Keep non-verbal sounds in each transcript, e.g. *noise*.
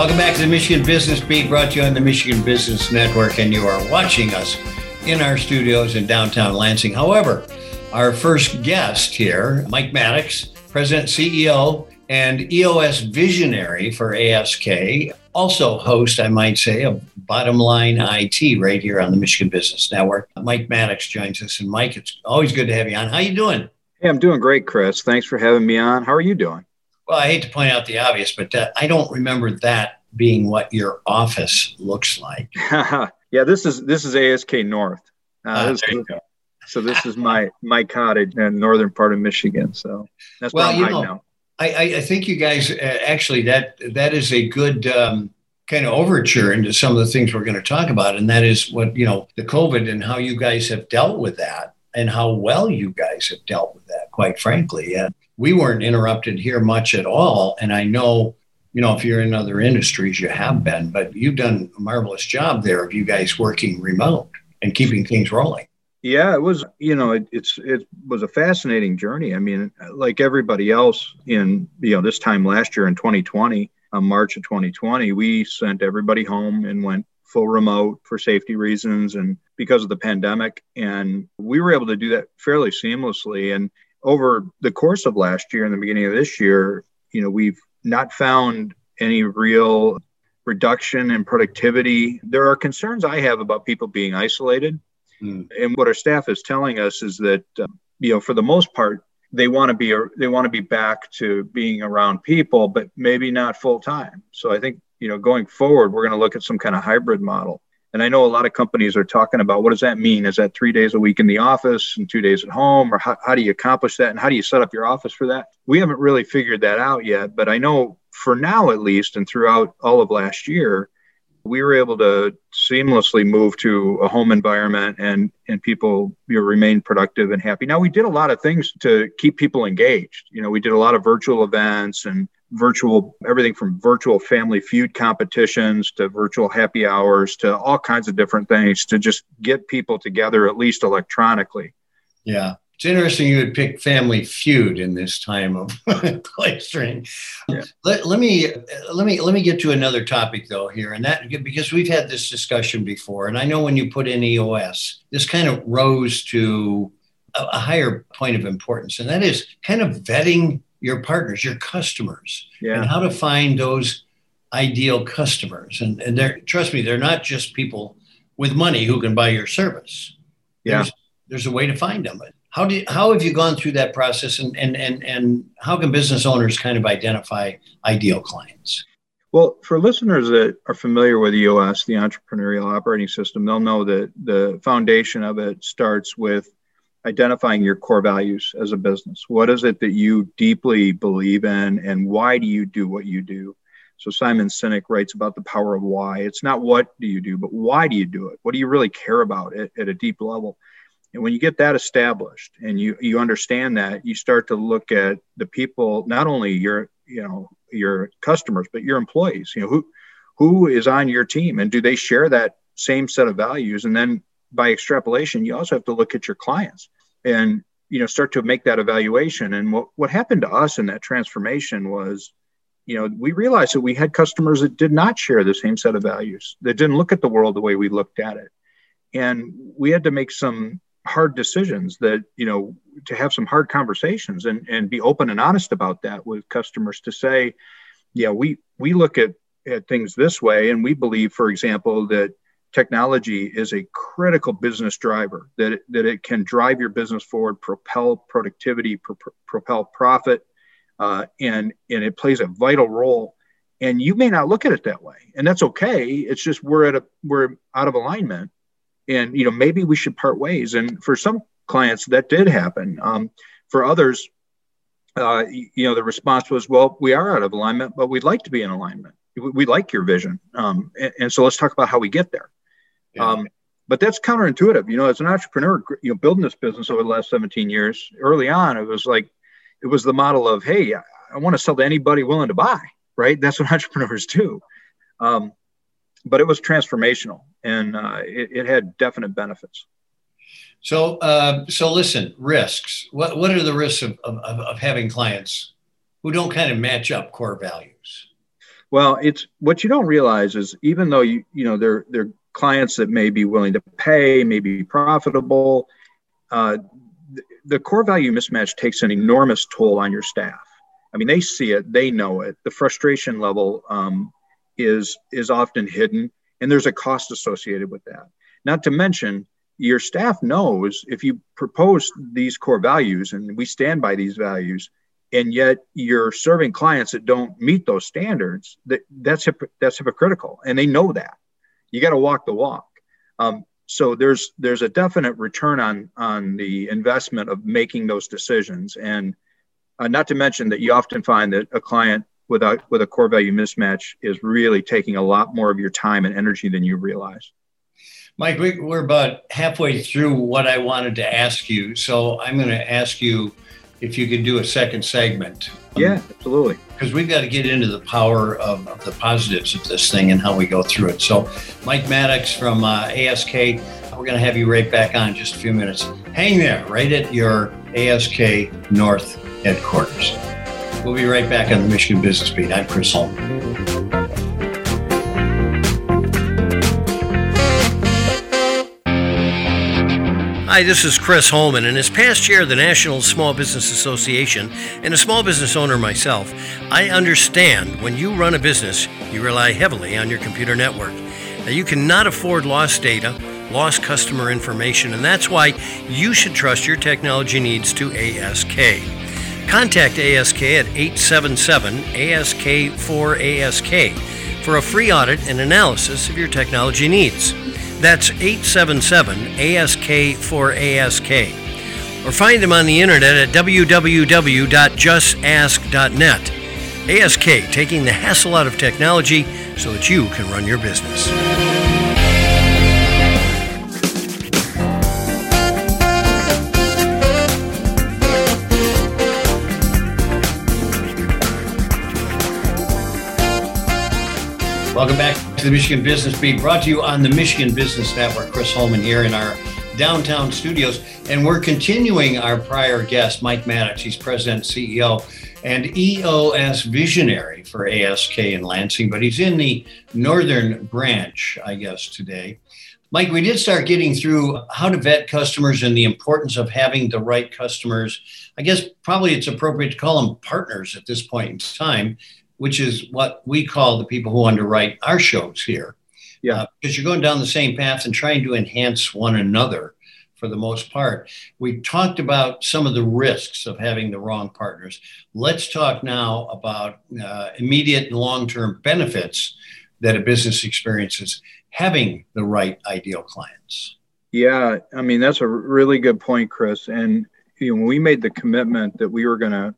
Welcome back to the Michigan Business Beat, brought to you on the Michigan Business Network, and you are watching us in our studios in downtown Lansing. However, our first guest here, Mike Maddox, President, CEO, and EOS visionary for ASK, also host, I might say, of Bottom Line IT right here on the Michigan Business Network. Mike Maddox joins us, and Mike, it's always good to have you on. How you doing? Hey, I'm doing great, Chris. Thanks for having me on. How are you doing? Well, I hate to point out the obvious, but uh, I don't remember that being what your office looks like. *laughs* yeah, this is this is ASK North. Uh, uh, this is, so this is my my cottage in the northern part of Michigan. So that's well, you know, now. I, I think you guys uh, actually that that is a good um, kind of overture into some of the things we're going to talk about, and that is what you know the COVID and how you guys have dealt with that, and how well you guys have dealt with that. Quite frankly, yeah, we weren't interrupted here much at all, and I know you know if you're in other industries you have been, but you've done a marvelous job there of you guys working remote and keeping things rolling. Yeah, it was. You know, it, it's it was a fascinating journey. I mean, like everybody else in you know this time last year in 2020, um, March of 2020, we sent everybody home and went full remote for safety reasons and because of the pandemic. And we were able to do that fairly seamlessly. And over the course of last year and the beginning of this year, you know, we've not found any real reduction in productivity. There are concerns I have about people being isolated Mm. And what our staff is telling us is that, uh, you know, for the most part, they want to be they want to be back to being around people, but maybe not full time. So I think you know going forward, we're going to look at some kind of hybrid model. And I know a lot of companies are talking about what does that mean? Is that three days a week in the office and two days at home? Or how, how do you accomplish that? And how do you set up your office for that? We haven't really figured that out yet. But I know for now, at least, and throughout all of last year, we were able to seamlessly move to a home environment and and people you know, remain productive and happy now we did a lot of things to keep people engaged you know we did a lot of virtual events and virtual everything from virtual family feud competitions to virtual happy hours to all kinds of different things to just get people together at least electronically yeah it's interesting you would pick Family Feud in this time of *laughs* cloistering. Yeah. Let, let me let me let me get to another topic though here, and that because we've had this discussion before, and I know when you put in EOS, this kind of rose to a, a higher point of importance, and that is kind of vetting your partners, your customers, yeah. and how to find those ideal customers. And and they're trust me, they're not just people with money who can buy your service. Yeah. There's, there's a way to find them. How do how have you gone through that process, and and and and how can business owners kind of identify ideal clients? Well, for listeners that are familiar with EOS, the entrepreneurial operating system, they'll know that the foundation of it starts with identifying your core values as a business. What is it that you deeply believe in, and why do you do what you do? So Simon Sinek writes about the power of why. It's not what do you do, but why do you do it? What do you really care about at, at a deep level? And when you get that established and you you understand that, you start to look at the people, not only your you know your customers, but your employees. You know who who is on your team, and do they share that same set of values? And then by extrapolation, you also have to look at your clients and you know start to make that evaluation. And what what happened to us in that transformation was you know, we realized that we had customers that did not share the same set of values, that didn't look at the world the way we looked at it. And we had to make some hard decisions that you know to have some hard conversations and and be open and honest about that with customers to say yeah we we look at at things this way and we believe for example that technology is a critical business driver that it, that it can drive your business forward propel productivity pro- propel profit uh, and and it plays a vital role. And you may not look at it that way and that's okay. It's just we're at a we're out of alignment and you know maybe we should part ways. And for some clients that did happen. Um, for others uh, you know the response was well we are out of alignment but we'd like to be in alignment. We, like your vision. Um, and, and, so let's talk about how we get there yeah. um, but that's counterintuitive you know as an entrepreneur you know building this business over the last 17 years early on it was like it was the model of hey i want to sell to anybody willing to buy right that's what *laughs* entrepreneurs do um, but it was transformational and uh, it, it, had definite benefits. So, uh, so listen, risks. What what are the risks of, of, of having clients who don't kind of match up core values? Well, it's what you don't realize is even though you you know they're they're clients that may be willing to pay, may be profitable, uh, the core value mismatch takes an enormous toll on your staff. I mean, they see it, they know it. The frustration level um, is is often hidden, and there's a cost associated with that. Not to mention, your staff knows if you propose these core values, and we stand by these values, and yet you're serving clients that don't meet those standards. That that's that's hypocritical, and they know that. You got to walk the walk. Um, so there's there's a definite return on on the investment of making those decisions. And uh, not to mention that you often find that a client with a with a core value mismatch is really taking a lot more of your time and energy than you realize. Mike we're about halfway through what i wanted to ask you. So i'm going to ask you if you could do a second segment yeah absolutely because we've got to get into the power of, of, the positives of this thing and how we go through it. So, Mike Maddox from uh, ASK, we're going to have you right back on in just a few minutes. Hang there, right at your ASK North headquarters. We'll be right back on the Michigan Business Beat. I'm Chris Holm. Hi, this is Chris Holman, and as past chair of the National Small Business Association and a small business owner myself, I understand when you run a business, you rely heavily on your computer network. Now, you cannot afford lost data, lost customer information, and that's why you should trust your technology needs to ASK. Contact ASK at 877 ASK 4 ASK for a free audit and analysis of your technology needs. That's 877 ASK for ASK. Or find them on the internet at www.justask.net. ASK, taking the hassle out of technology so that you can run your business. Welcome back to the Michigan Business Beat, brought to you on the Michigan Business Network. Chris Holman here in our downtown studios. And we're continuing our prior guest, Mike Maddox. He's president, CEO, and EOS visionary for ASK in Lansing, but he's in the northern branch, I guess, today. Mike, we did start getting through how to vet customers and the importance of having the right customers. I guess probably it's appropriate to call them partners at this point in time which is what we call the people who underwrite our shows here. Yeah. Uh, because you're going down the same path and trying to enhance one another for the most part. We talked about some of the risks of having the wrong partners. Let's talk now about uh, immediate and long term benefits that a business experiences having the right ideal clients. Yeah, I mean, that's a really good point, Chris. And you know, when we made the commitment that we were going to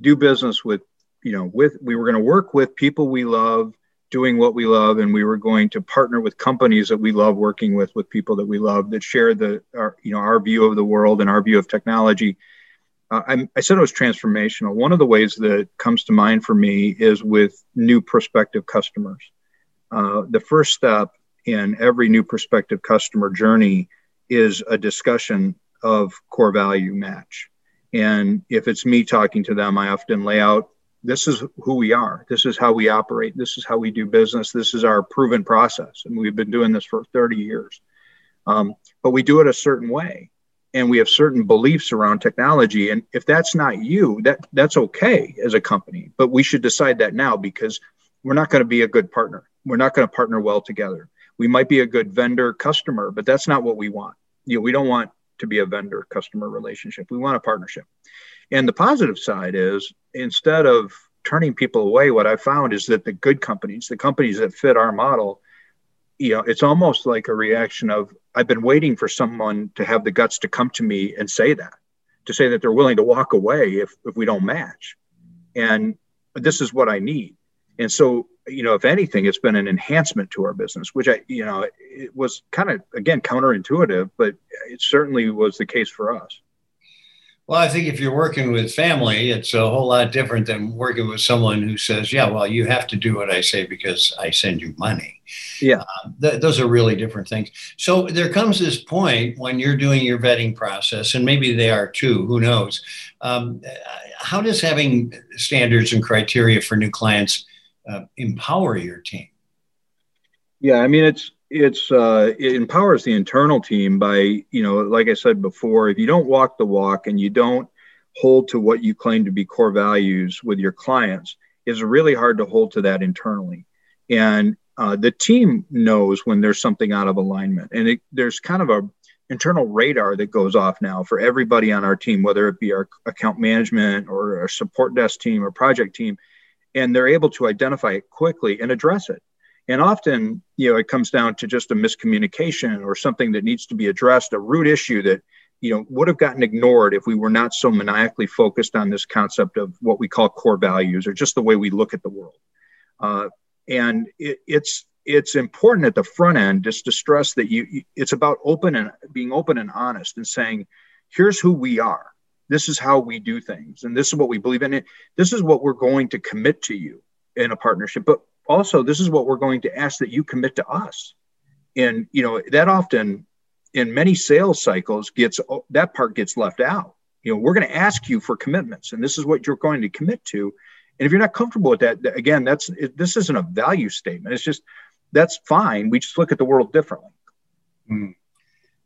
do business with you know with we were going to work with people we love doing what we love and we were going to partner with companies that we love working with with people that we love that share the our you know our view of the world and our view of technology. Uh, I, said it was transformational. One of the ways that comes to mind for me is with new prospective customers. Uh, the first step in every new prospective customer journey is a discussion of core value match. And if it's me talking to them i often lay out this is who we are. This is how we operate. This is how we do business. This is our proven process. And we've been doing this for 30 years. Um, but we do it a certain way. And we have certain beliefs around technology. And if that's not you, that, that's okay as a company. But we should decide that now because we're not going to be a good partner. We're not going to partner well together. We might be a good vendor customer, but that's not what we want. You know, we don't want to be a vendor customer relationship. We want a partnership. And the positive side is instead of turning people away, what I found is that the good companies, the companies that fit our model, you know, it's almost like a reaction of I've been waiting for someone to have the guts to come to me and say that, to say that they're willing to walk away if, if we don't match. And this is what I need. And so, you know, if anything, it's been an enhancement to our business, which I, you know, it was kind of, again, counterintuitive, but it certainly was the case for us. Well, I think if you're working with family, it's a whole lot different than working with someone who says, "Yeah, well, you have to do what I say because I send you money." Yeah, uh, th- those are really different things. So there comes this point when you're doing your vetting process, and maybe they are too. Who knows? Um, how does having standards and criteria for new clients uh, empower your team? Yeah, I mean it's it's uh, it empowers the internal team by you know like I said before, if you don't walk the walk and you don't hold to what you claim to be core values with your clients, it's really hard to hold to that internally. And uh, the team knows when there's something out of alignment, and it, there's kind of a internal radar that goes off now for everybody on our team, whether it be our account management or our support desk team or project team, and they're able to identify it quickly and address it. And often, you know, it comes down to just a miscommunication or something that needs to be addressed, a root issue that, you know, would have gotten ignored if we were not so maniacally focused on this concept of what we call core values or just the way we look at the world. Uh, and it, it's it's important at the front end just to stress that you it's about open and being open and honest and saying here's who we are this is how we do things and this is what we believe in it this is what we're going to commit to you in a partnership but also this is what we're going to ask that you commit to us and you know that often in many sales cycles gets that part gets left out you know we're going to ask you for commitments and this is what you're going to commit to and if you're not comfortable with that again that's it, this isn't a value statement it's just that's fine. We just look at the world differently. Mm.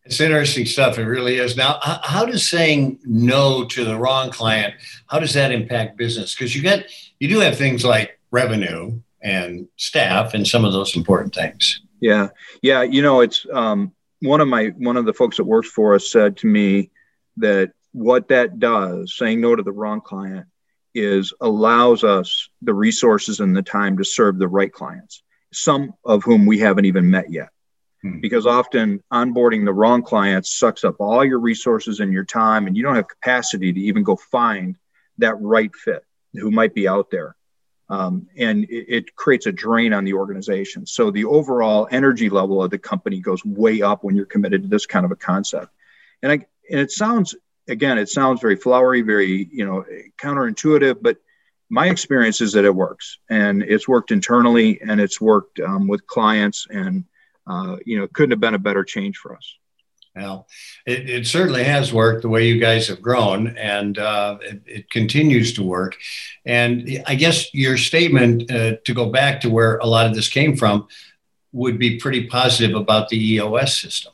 It's interesting stuff. It really is. Now, how does saying no to the wrong client, how does that impact business? Because you get, you do have things like revenue and staff and some of those important things. Yeah. Yeah. You know, it's um, one of my, one of the folks that works for us said to me that what that does, saying no to the wrong client, is allows us the resources and the time to serve the right clients some of whom we haven't even met yet. Hmm. Because often onboarding the wrong clients sucks up all your resources and your time, and you don't have capacity to even go find that right fit who might be out there. Um, and it, it, creates a drain on the organization. So the overall energy level of the company goes way up when you're committed to this kind of a concept. And, I, and it sounds, again, it sounds very flowery, very, you know, counterintuitive, but my experience is that it works and it's worked internally and it's worked um, with clients and uh, you know couldn't have been a better change for us well it, it certainly has worked the way you guys have grown and uh, it, it, continues to work. And i guess your statement uh, to go back to where a lot of this came from would be pretty positive about the eos system.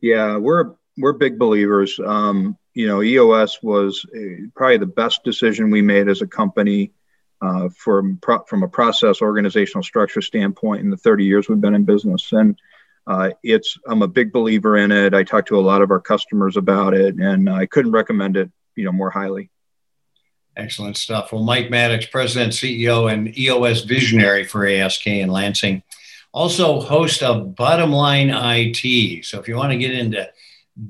Yeah we're we're big believers. Um, you know, EOS was a, probably the best decision we made as a company uh, from pro- from a process organizational structure standpoint in the 30 years we've been in business. And uh, it's I'm a big believer in it. I talk to a lot of our customers about it, and I couldn't recommend it, you know, more highly. Excellent stuff. Well, Mike Maddox, President, CEO, and EOS visionary for ASK in Lansing, also host of Bottom Line IT. So if you want to get into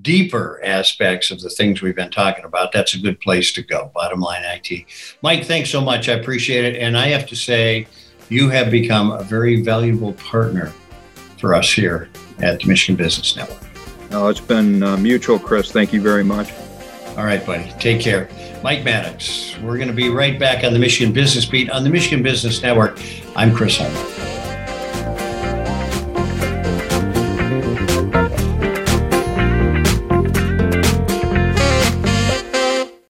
deeper aspects of the things we've been talking about, that's a good place to go. Bottom line IT. Mike, thanks so much. I appreciate it. And I have to say, you have become a very valuable partner for us here at the Michigan Business Network. Oh, it's been uh, mutual, Chris. Thank you very much. All right, buddy. Take care. Mike Maddox. We're going to be right back on the Michigan Business Beat on the Michigan Business Network. I'm Chris Holman.